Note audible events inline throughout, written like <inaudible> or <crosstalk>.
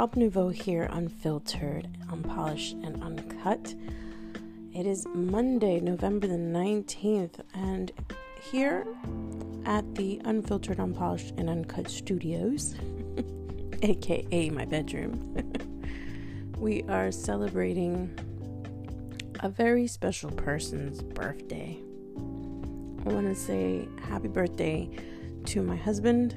Alp Nouveau here, unfiltered, unpolished, and uncut. It is Monday, November the 19th, and here at the Unfiltered, Unpolished, and Uncut Studios, <laughs> aka my bedroom, <laughs> we are celebrating a very special person's birthday. I want to say happy birthday to my husband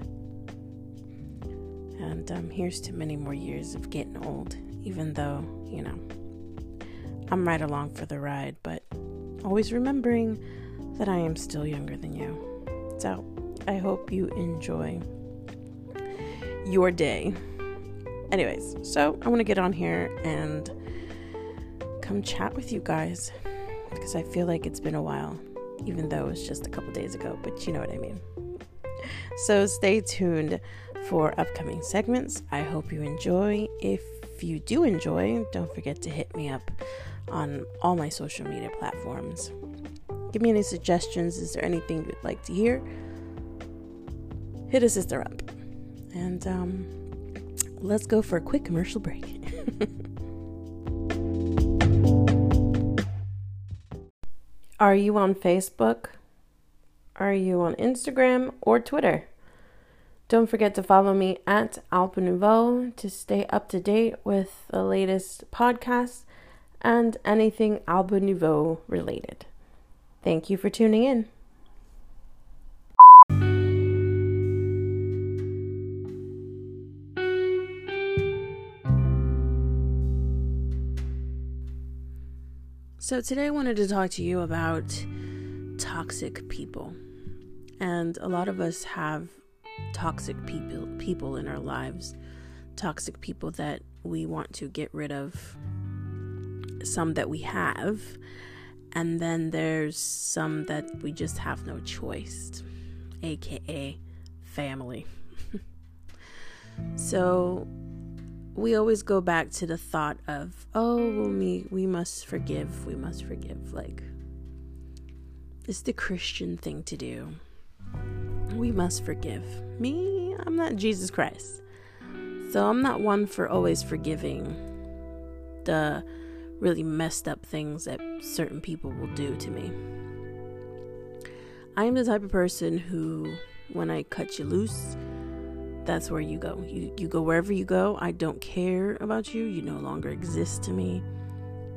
and um, here's to many more years of getting old, even though, you know, I'm right along for the ride, but always remembering that I am still younger than you. So I hope you enjoy your day. Anyways, so I want to get on here and come chat with you guys because I feel like it's been a while, even though it was just a couple days ago, but you know what I mean. So stay tuned for upcoming segments. I hope you enjoy. If you do enjoy, don't forget to hit me up on all my social media platforms. Give me any suggestions. Is there anything you'd like to hear? Hit a sister up. And um, let's go for a quick commercial break. <laughs> Are you on Facebook? Are you on Instagram or Twitter? Don't forget to follow me at Alpa Nouveau to stay up to date with the latest podcasts and anything Alba Nouveau related. Thank you for tuning in. So, today I wanted to talk to you about toxic people. And a lot of us have toxic people people in our lives, toxic people that we want to get rid of, some that we have, and then there's some that we just have no choice, aka family. <laughs> so we always go back to the thought of, oh, well, me, we must forgive, we must forgive. Like, it's the Christian thing to do we must forgive. Me, I'm not Jesus Christ. So I'm not one for always forgiving the really messed up things that certain people will do to me. I am the type of person who, when I cut you loose, that's where you go. You, you go wherever you go. I don't care about you. You no longer exist to me.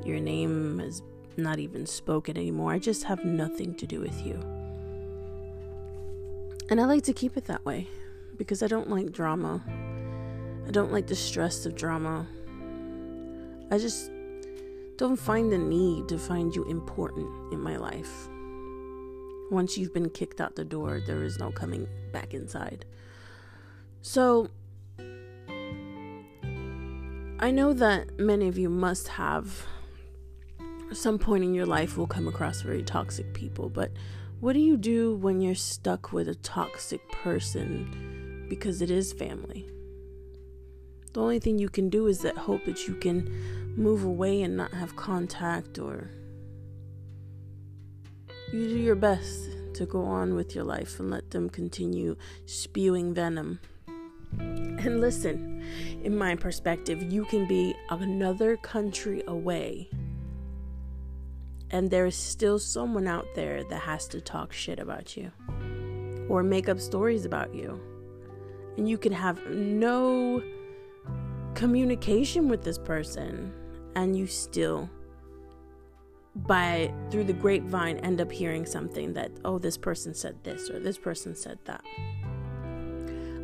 Your name is not even spoken anymore. I just have nothing to do with you. And I like to keep it that way because I don't like drama. I don't like the stress of drama. I just don't find the need to find you important in my life. Once you've been kicked out the door, there is no coming back inside. So, I know that many of you must have at some point in your life will come across very toxic people, but what do you do when you're stuck with a toxic person because it is family? The only thing you can do is that hope that you can move away and not have contact or you do your best to go on with your life and let them continue spewing venom. And listen, in my perspective, you can be another country away and there is still someone out there that has to talk shit about you or make up stories about you. And you can have no communication with this person and you still by through the grapevine end up hearing something that oh this person said this or this person said that.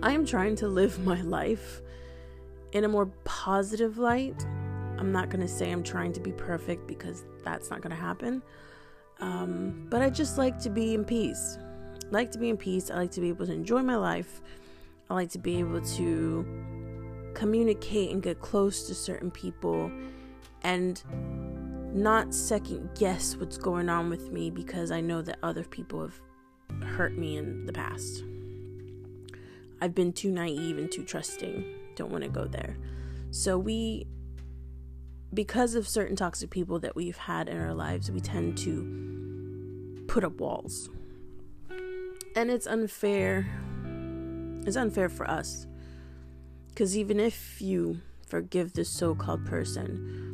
I am trying to live <laughs> my life in a more positive light I'm not going to say I'm trying to be perfect because that's not going to happen. Um, but I just like to be in peace. I like to be in peace. I like to be able to enjoy my life. I like to be able to communicate and get close to certain people and not second guess what's going on with me because I know that other people have hurt me in the past. I've been too naive and too trusting. Don't want to go there. So we because of certain toxic people that we've had in our lives, we tend to put up walls. And it's unfair. It's unfair for us. Because even if you forgive this so called person,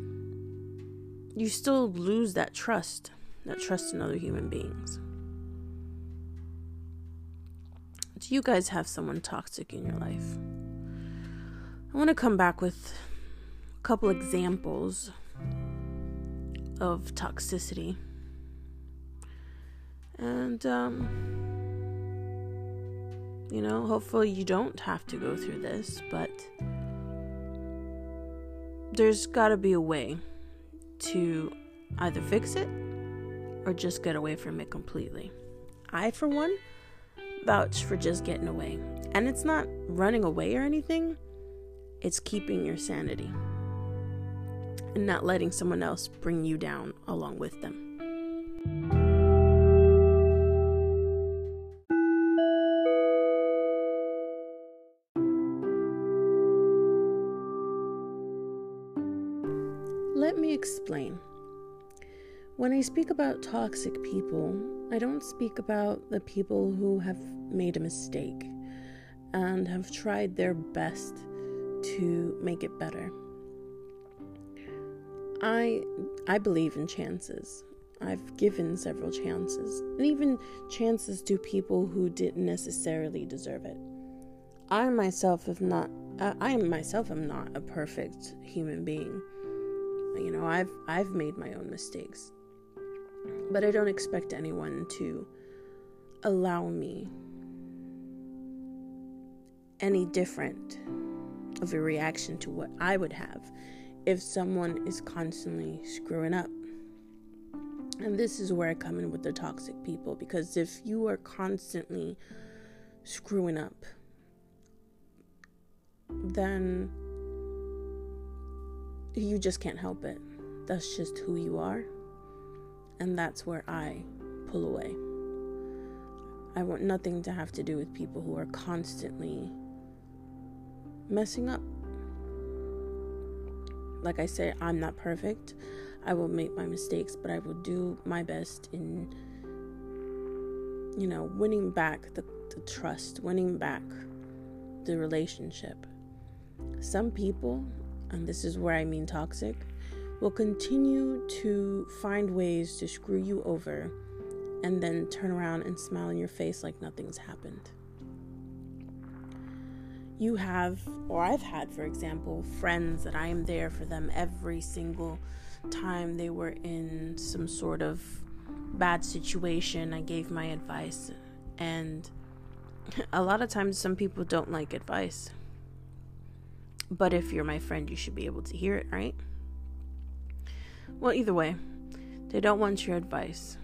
you still lose that trust, that trust in other human beings. Do you guys have someone toxic in your life? I want to come back with couple examples of toxicity. And, um, you know, hopefully you don't have to go through this, but there's got to be a way to either fix it or just get away from it completely. I, for one, vouch for just getting away. And it's not running away or anything, it's keeping your sanity and not letting someone else bring you down along with them. Let me explain. When I speak about toxic people, I don't speak about the people who have made a mistake and have tried their best to make it better. I I believe in chances. I've given several chances, and even chances to people who didn't necessarily deserve it. I myself have not I myself am not a perfect human being. You know, I've I've made my own mistakes. But I don't expect anyone to allow me any different of a reaction to what I would have if someone is constantly screwing up. And this is where I come in with the toxic people because if you are constantly screwing up, then you just can't help it. That's just who you are. And that's where I pull away. I want nothing to have to do with people who are constantly messing up. Like I said, I'm not perfect. I will make my mistakes, but I will do my best in, you know, winning back the, the trust, winning back the relationship. Some people, and this is where I mean toxic, will continue to find ways to screw you over and then turn around and smile in your face like nothing's happened you have, or I've had, for example, friends that I am there for them every single time they were in some sort of bad situation. I gave my advice, and a lot of times, some people don't like advice. But if you're my friend, you should be able to hear it, right? Well, either way, they don't want your advice.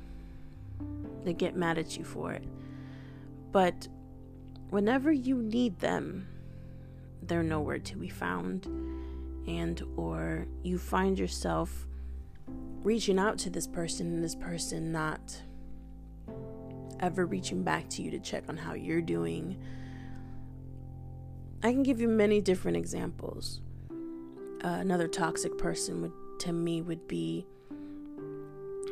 They get mad at you for it. But whenever you need them, they're nowhere to be found and or you find yourself reaching out to this person and this person not ever reaching back to you to check on how you're doing. I can give you many different examples. Uh, another toxic person would to me would be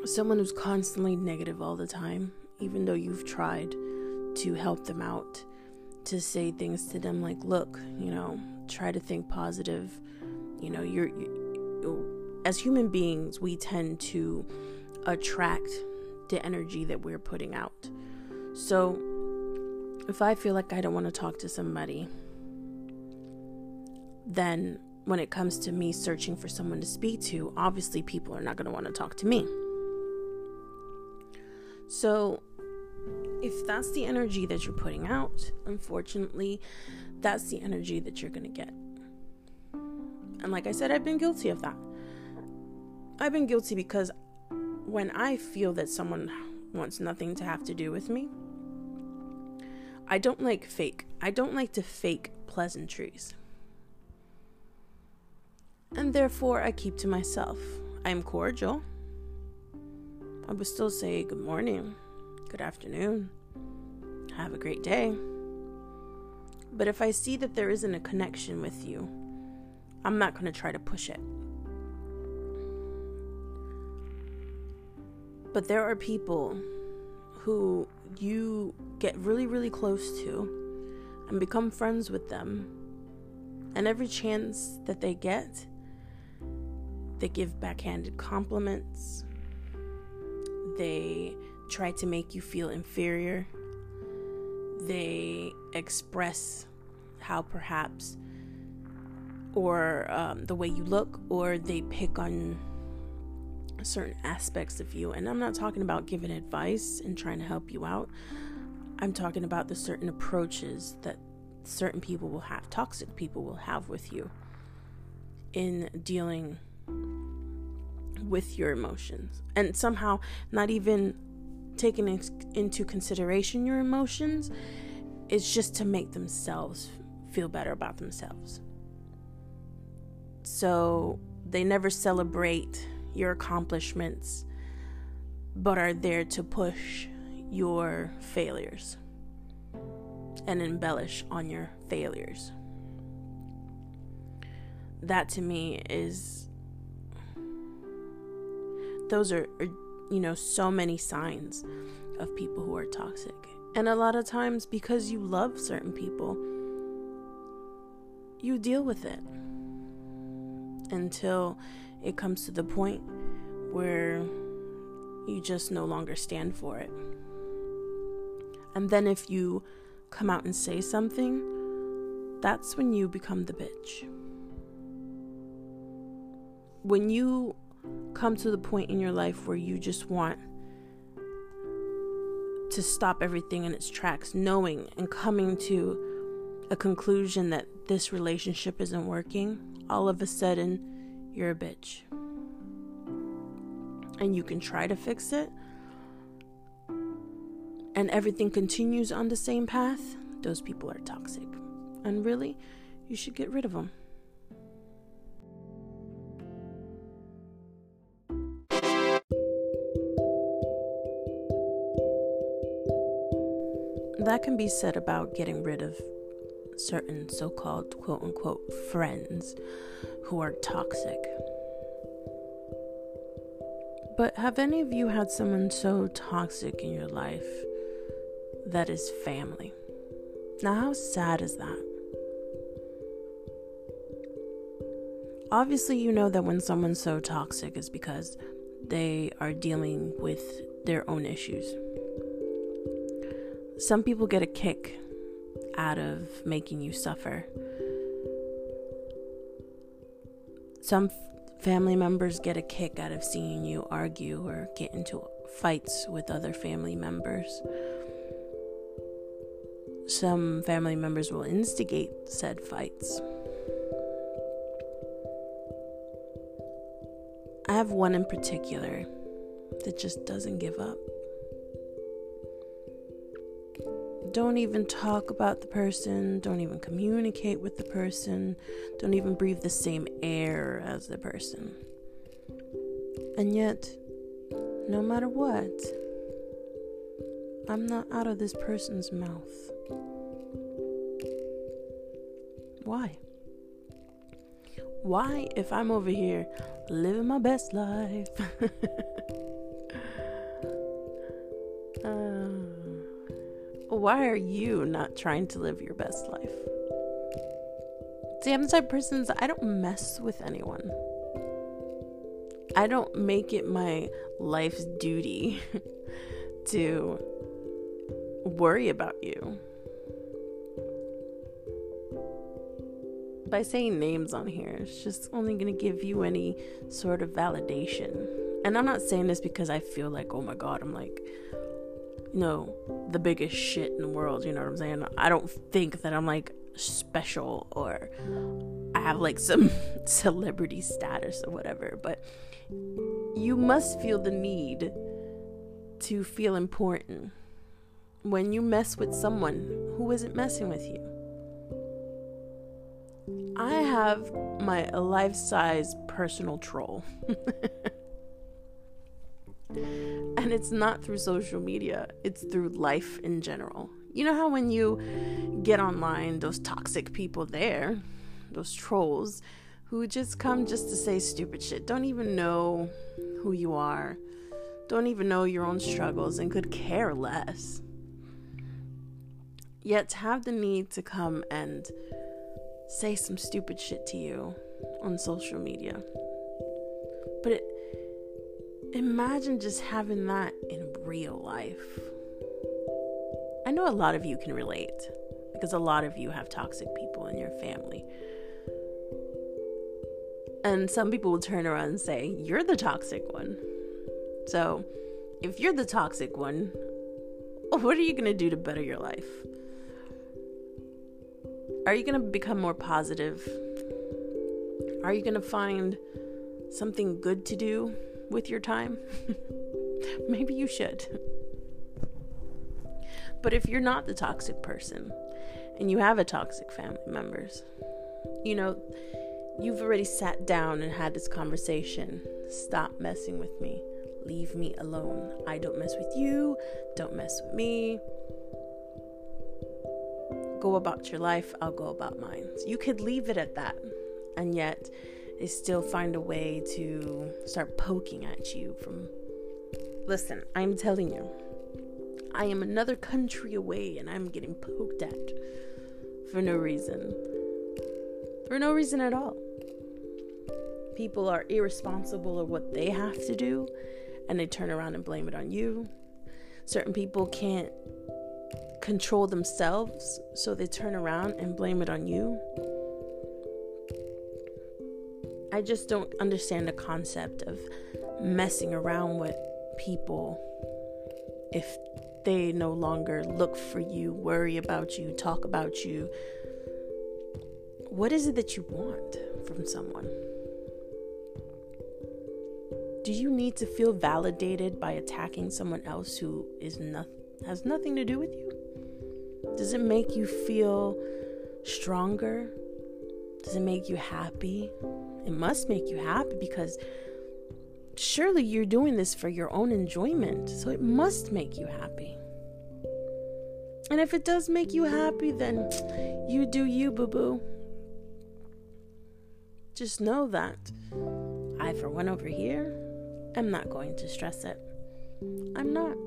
someone who's constantly negative all the time even though you've tried to help them out to say things to them like, look, you know, try to think positive. You know, you're, you, as human beings, we tend to attract the energy that we're putting out. So if I feel like I don't want to talk to somebody, then when it comes to me searching for someone to speak to, obviously people are not going to want to talk to me. So if that's the energy that you're putting out, unfortunately, that's the energy that you're going to get. And like I said, I've been guilty of that. I've been guilty because when I feel that someone wants nothing to have to do with me, I don't like fake. I don't like to fake pleasantries. And therefore, I keep to myself. I am cordial. I would still say good morning good afternoon, have a great day. But if I see that there isn't a connection with you, I'm not going to try to push it. But there are people who you get really, really close to and become friends with them. And every chance that they get, they give backhanded compliments. They try to make you feel inferior. They express how perhaps or um, the way you look, or they pick on certain aspects of you. And I'm not talking about giving advice and trying to help you out. I'm talking about the certain approaches that certain people will have, toxic people will have with you in dealing with your emotions. And somehow not even taking into consideration your emotions, it's just to make themselves feel better about themselves. So they never celebrate your accomplishments, but are there to push your failures and embellish on your failures. That to me is, those are, are, you know, so many signs of people who are toxic. And a lot of times, because you love certain people, you deal with it until it comes to the point where you just no longer stand for it. And then if you come out and say something, that's when you become the bitch. When you come to the point in your life where you just want to stop everything in its tracks, knowing and coming to a conclusion that this relationship isn't working, all of a sudden you're a bitch. And you can try to fix it, and everything continues on the same path, those people are toxic. And really, you should get rid of them. Can be said about getting rid of certain so called quote unquote friends who are toxic. But have any of you had someone so toxic in your life that is family? Now, how sad is that? Obviously, you know that when someone's so toxic is because they are dealing with their own issues. Some people get a kick out of making you suffer. Some family members get a kick out of seeing you argue or get into fights with other family members. Some family members will instigate said fights. I have one in particular that just doesn't give up. Don't even talk about the person, don't even communicate with the person, don't even breathe the same air as the person. And yet, no matter what, I'm not out of this person's mouth. Why? Why, if I'm over here living my best life? <laughs> why are you not trying to live your best life? See, I'm the type of person I don't mess with anyone. I don't make it my life's duty <laughs> to worry about you. By saying names on here, it's just only going to give you any sort of validation. And I'm not saying this because I feel like, oh my God, I'm like, you know, the biggest shit in the world, you know what I'm saying? I don't think that I'm like special or I have like some <laughs> celebrity status or whatever, but you must feel the need to feel important when you mess with someone who isn't messing with you. I have my life size personal troll. <laughs> And it's not through social media, it's through life in general. You know how when you get online, those toxic people there, those trolls, who just come just to say stupid shit, don't even know who you are, don't even know your own struggles, and could care less. Yet have the need to come and say some stupid shit to you on social media. But it, imagine just having that in real life. I know a lot of you can relate because a lot of you have toxic people in your family. And some people will turn around and say, You're the toxic one. So, if you're the toxic one, what are you going to do to better your life? Are you going to become more positive? Are you going to find something good to do with your time? <laughs> Maybe you should. But if you're not the toxic person and you have a toxic family members, you know, you've already sat down and had this conversation. Stop messing with me. Leave me alone. I don't mess with you. Don't mess with me go about your life, I'll go about mine. You could leave it at that, and yet they still find a way to start poking at you from. Listen, I'm telling you, I am another country away and I'm getting poked at for no reason. For no reason at all. People are irresponsible of what they have to do and they turn around and blame it on you. Certain people can't control themselves, so they turn around and blame it on you. I just don't understand the concept of messing around with people if they no longer look for you, worry about you, talk about you. What is it that you want from someone? Do you need to feel validated by attacking someone else who is not, has nothing to do with you? Does it make you feel stronger? Does it make you happy? It must make you happy because surely you're doing this for your own enjoyment. So it must make you happy. And if it does make you happy, then you do you, boo boo. Just know that I, for one over here, am not going to stress it. I'm not.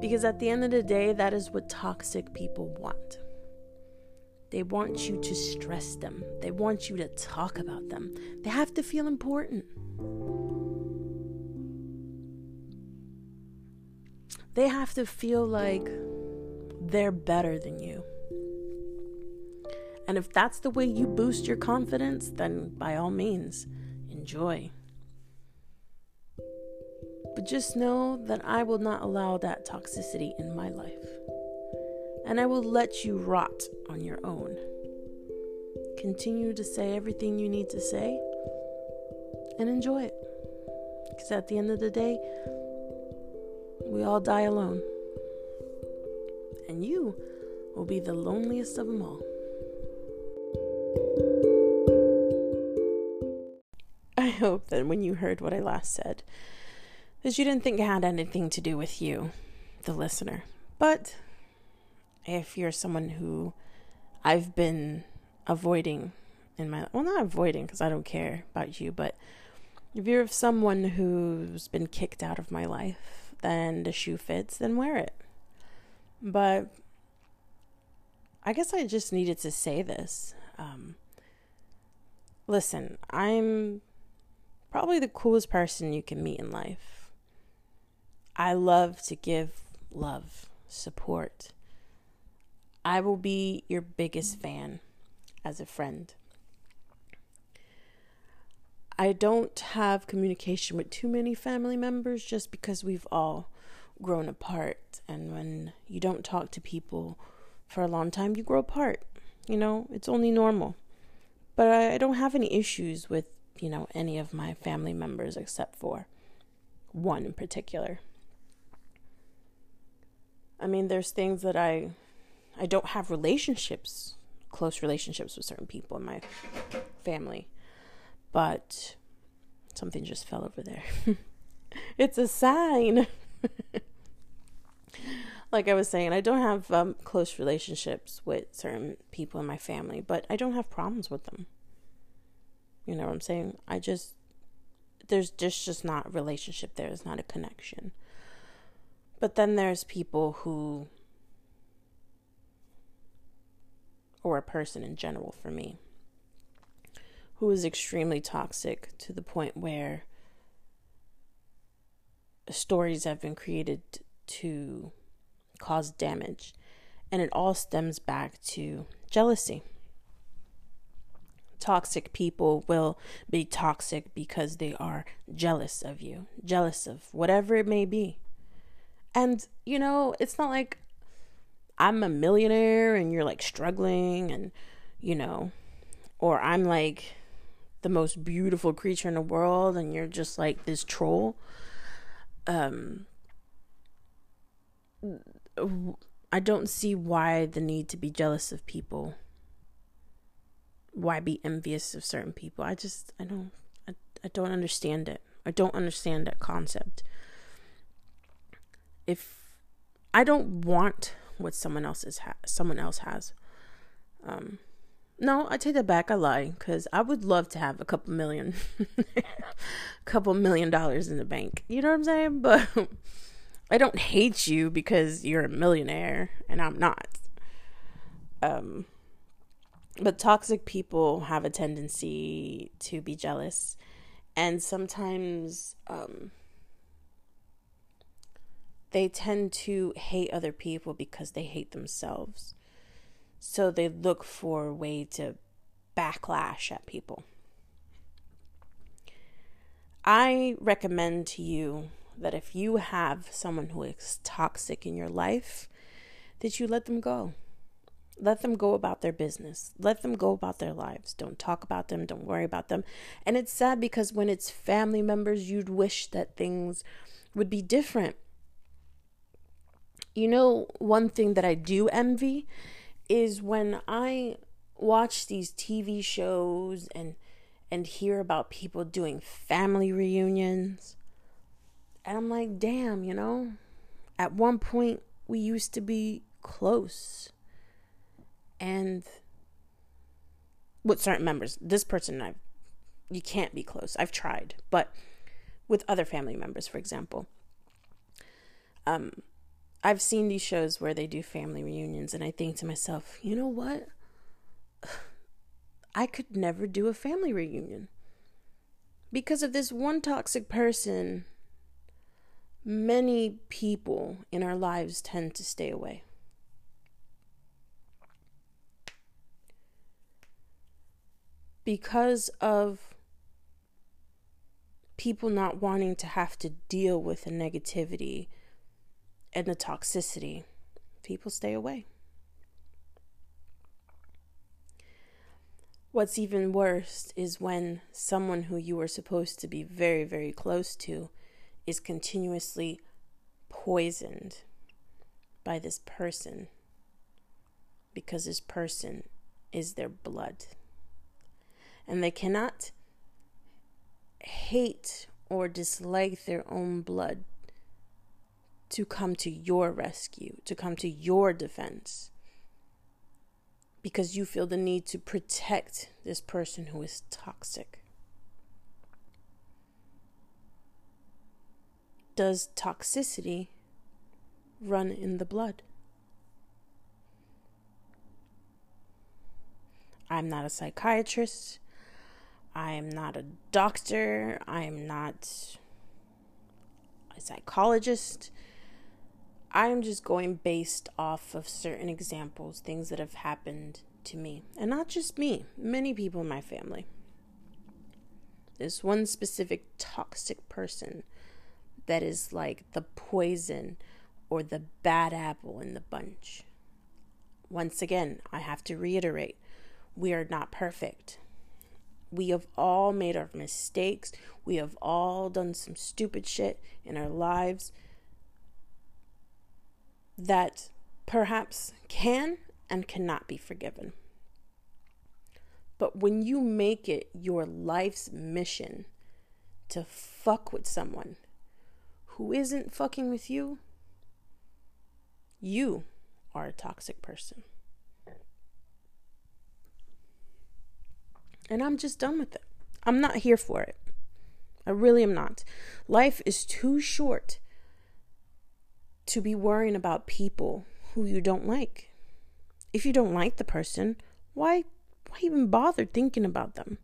Because at the end of the day, that is what toxic people want. They want you to stress them, they want you to talk about them. They have to feel important. They have to feel like they're better than you. And if that's the way you boost your confidence, then by all means, enjoy. But just know that I will not allow that toxicity in my life. And I will let you rot on your own. Continue to say everything you need to say and enjoy it. Because at the end of the day, we all die alone. And you will be the loneliest of them all. I hope that when you heard what I last said, because you didn't think it had anything to do with you, the listener. But if you're someone who I've been avoiding in my well not avoiding because I don't care about you, but if you're someone who's been kicked out of my life, then the shoe fits, then wear it. But I guess I just needed to say this. Um, listen, I'm probably the coolest person you can meet in life. I love to give love, support. I will be your biggest fan as a friend. I don't have communication with too many family members just because we've all grown apart. And when you don't talk to people for a long time, you grow apart. You know, it's only normal. But I don't have any issues with, you know, any of my family members except for one in particular. I mean, there's things that I I don't have relationships, close relationships with certain people in my family. But something just fell over there. <laughs> it's a sign. <laughs> like I was saying, I don't have um, close relationships with certain people in my family, but I don't have problems with them. You know what I'm saying? I just there's just just not relationship there. There's not a connection. But then there's people who, or a person in general for me, who is extremely toxic to the point where stories have been created to cause damage. And it all stems back to jealousy. Toxic people will be toxic because they are jealous of you, jealous of whatever it may be. And, you know, it's not like I'm a millionaire and you're like struggling and, you know, or I'm like the most beautiful creature in the world and you're just like this troll. Um, I don't see why the need to be jealous of people. Why be envious of certain people? I just I don't I, I don't understand it. I don't understand that concept. If I don't want what someone else ha- someone else has. Um no, I take that back. I lie because I would love to have a couple million, a <laughs> couple million dollars in the bank. You know what I'm saying? But <laughs> I don't hate you because you're a millionaire and I'm not. Um, but toxic people have a tendency to be jealous, and sometimes um, they tend to hate other people because they hate themselves. So they look for a way to backlash at people. I recommend to you that if you have someone who is toxic in your life, that you let them go. Let them go about their business. Let them go about their lives. Don't talk about them. Don't worry about them. And it's sad because when it's family members, you'd wish that things would be different. You know, one thing that I do envy is when I watch these TV shows and and hear about people doing family reunions and I'm like, damn, you know, at one point we used to be close. And with certain members, this person I you can't be close. I've tried, but with other family members, for example. Um I've seen these shows where they do family reunions and I think to myself, you know what? <sighs> I could never do a family reunion. Because of this one toxic person many people in our lives tend to stay away. Because of people not wanting to have to deal with the negativity and the toxicity, people stay away. What's even worse is when someone who you were supposed to be very, very close to is continuously poisoned by this person because this person is their blood. And they cannot hate or dislike their own blood to come to your rescue, to come to your defense, because you feel the need to protect this person who is toxic. does toxicity run in the blood? I'm not a psychiatrist. I am not a doctor. I am not a psychologist. I'm just going based off of certain examples, things that have happened to me. And not just me, many people in my family. This one specific toxic person that is like the poison or the bad apple in the bunch. Once again, I have to reiterate we are not perfect. We have all made our mistakes. We have all done some stupid shit in our lives that perhaps can and cannot be forgiven. But when you make it your life's mission to fuck with someone, who isn't fucking with you, you are a toxic person. And I'm just done with it. I'm not here for it. I really am not. Life is too short to be worrying about people who you don't like. If you don't like the person, why why even bother thinking about them?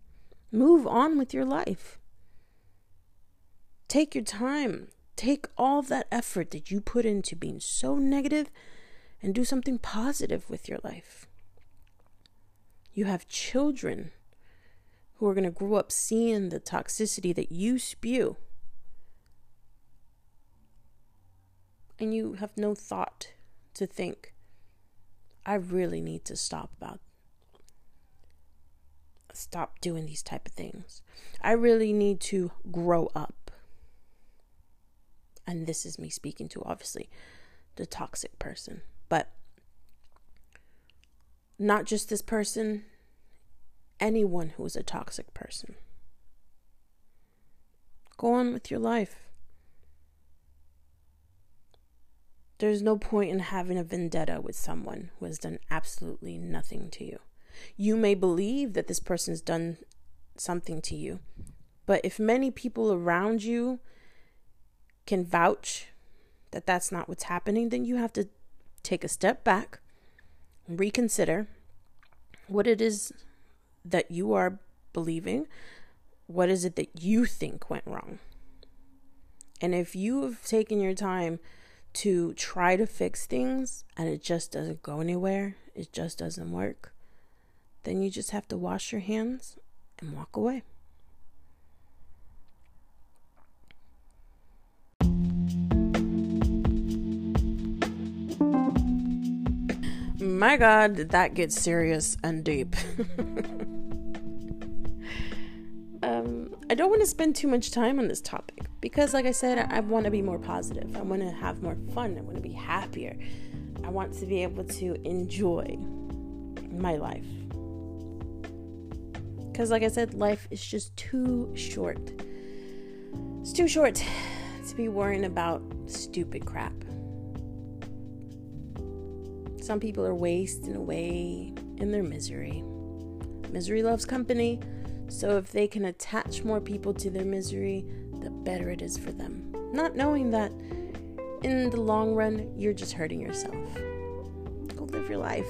Move on with your life. Take your time. Take all that effort that you put into being so negative and do something positive with your life. You have children who are going to grow up seeing the toxicity that you spew. And you have no thought to think, I really need to stop about stop doing these type of things. I really need to grow up. And this is me speaking to obviously the toxic person, but not just this person, anyone who is a toxic person. Go on with your life. There's no point in having a vendetta with someone who has done absolutely nothing to you. You may believe that this person's done something to you, but if many people around you can vouch that that's not what's happening, then you have to take a step back, reconsider what it is that you are believing. What is it that you think went wrong? And if you have taken your time to try to fix things and it just doesn't go anywhere, it just doesn't work, then you just have to wash your hands and walk away. My God, that get serious and deep. <laughs> I don't want to spend too much time on this topic because, like I said, I want to be more positive. I want to have more fun. I want to be happier. I want to be able to enjoy my life. Because, like I said, life is just too short. It's too short to be worrying about stupid crap. Some people are wasting away in their misery. Misery loves company, so if they can attach more people to their misery, the better it is for them. Not knowing that in the long run, you're just hurting yourself. Go live your life.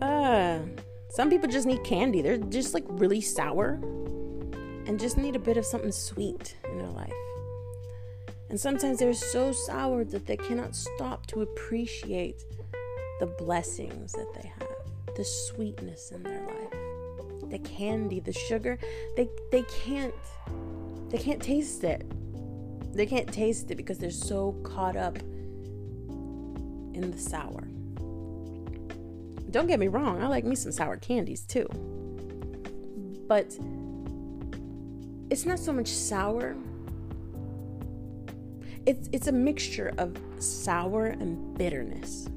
Uh, <laughs> some people just need candy. They're just like really sour and just need a bit of something sweet in their life. And sometimes they're so sour that they cannot stop to appreciate the blessings that they have, the sweetness in their life, the candy, the sugar. They they can't they can't taste it. They can't taste it because they're so caught up in the sour. Don't get me wrong, I like me some sour candies too. But it's not so much sour. It's it's a mixture of sour and bitterness.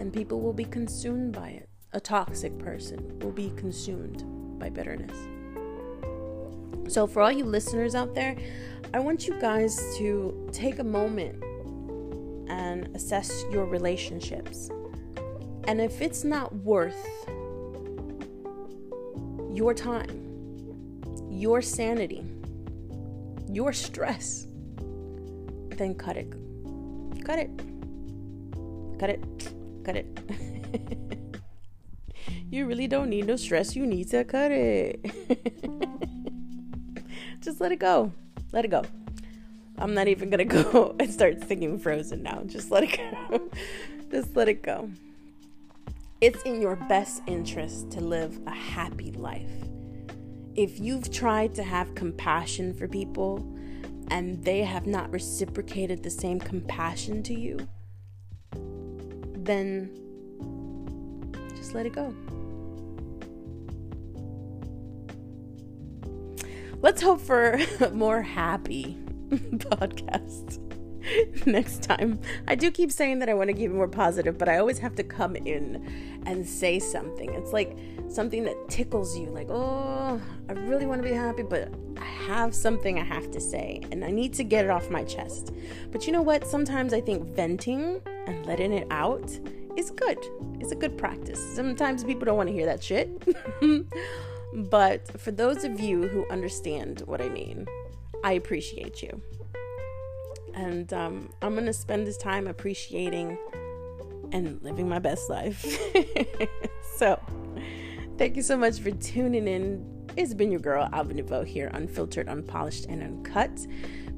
And people will be consumed by it. A toxic person will be consumed by bitterness. So for all you listeners out there, I want you guys to take a moment and assess your relationships and if it's not worth your time, your sanity, your stress, then cut it. Cut it. Cut it. Cut it. <laughs> you really don't need no stress. You need to cut it. <laughs> Just let it go. Let it go. I'm not even gonna <laughs> go and start singing Frozen now. Just let it go. Just let it go. It's in your best interest to live a happy life. If you've tried to have compassion for people and they have not reciprocated the same compassion to you, then just let it go. Let's hope for <laughs> more happy <laughs> podcasts <laughs> next time. I do keep saying that I want to keep it more positive, but I always have to come in and say something. It's like something that tickles you, like, oh, I really want to be happy, but I have something I have to say and I need to get it off my chest. But you know what? Sometimes I think venting and letting it out is good. It's a good practice. Sometimes people don't want to hear that shit. <laughs> but for those of you who understand what I mean, I appreciate you. And um, I'm going to spend this time appreciating and living my best life. <laughs> so, thank you so much for tuning in. It's been your girl, Alba Nouveau, here, unfiltered, unpolished, and uncut.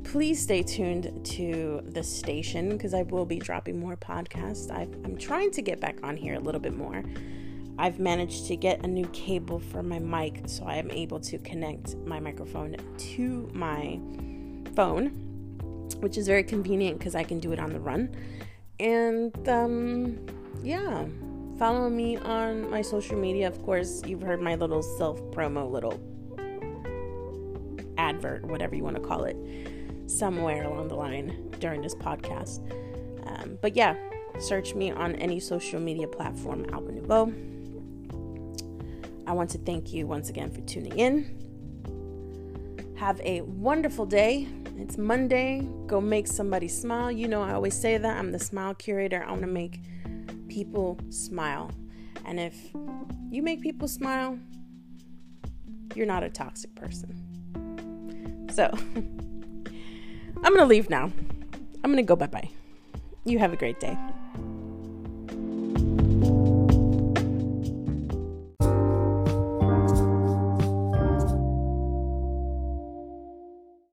Please stay tuned to the station because I will be dropping more podcasts. i am trying to get back on here a little bit more. I've managed to get a new cable for my mic so I am able to connect my microphone to my phone, which is very convenient because I can do it on the run. And um, yeah, follow me on my social media. Of course, you've heard my little self promo, little advert, whatever you want to call it, somewhere along the line during this podcast. Um, but yeah, search me on any social media platform, Alba Nouveau. I want to thank you once again for tuning in. Have a wonderful day. It's Monday. Go make somebody smile. You know, I always say that I'm the smile curator. I want to make people smile. And if you make people smile, you're not a toxic person. So, <laughs> I'm going to leave now. I'm going to go bye bye. You have a great day.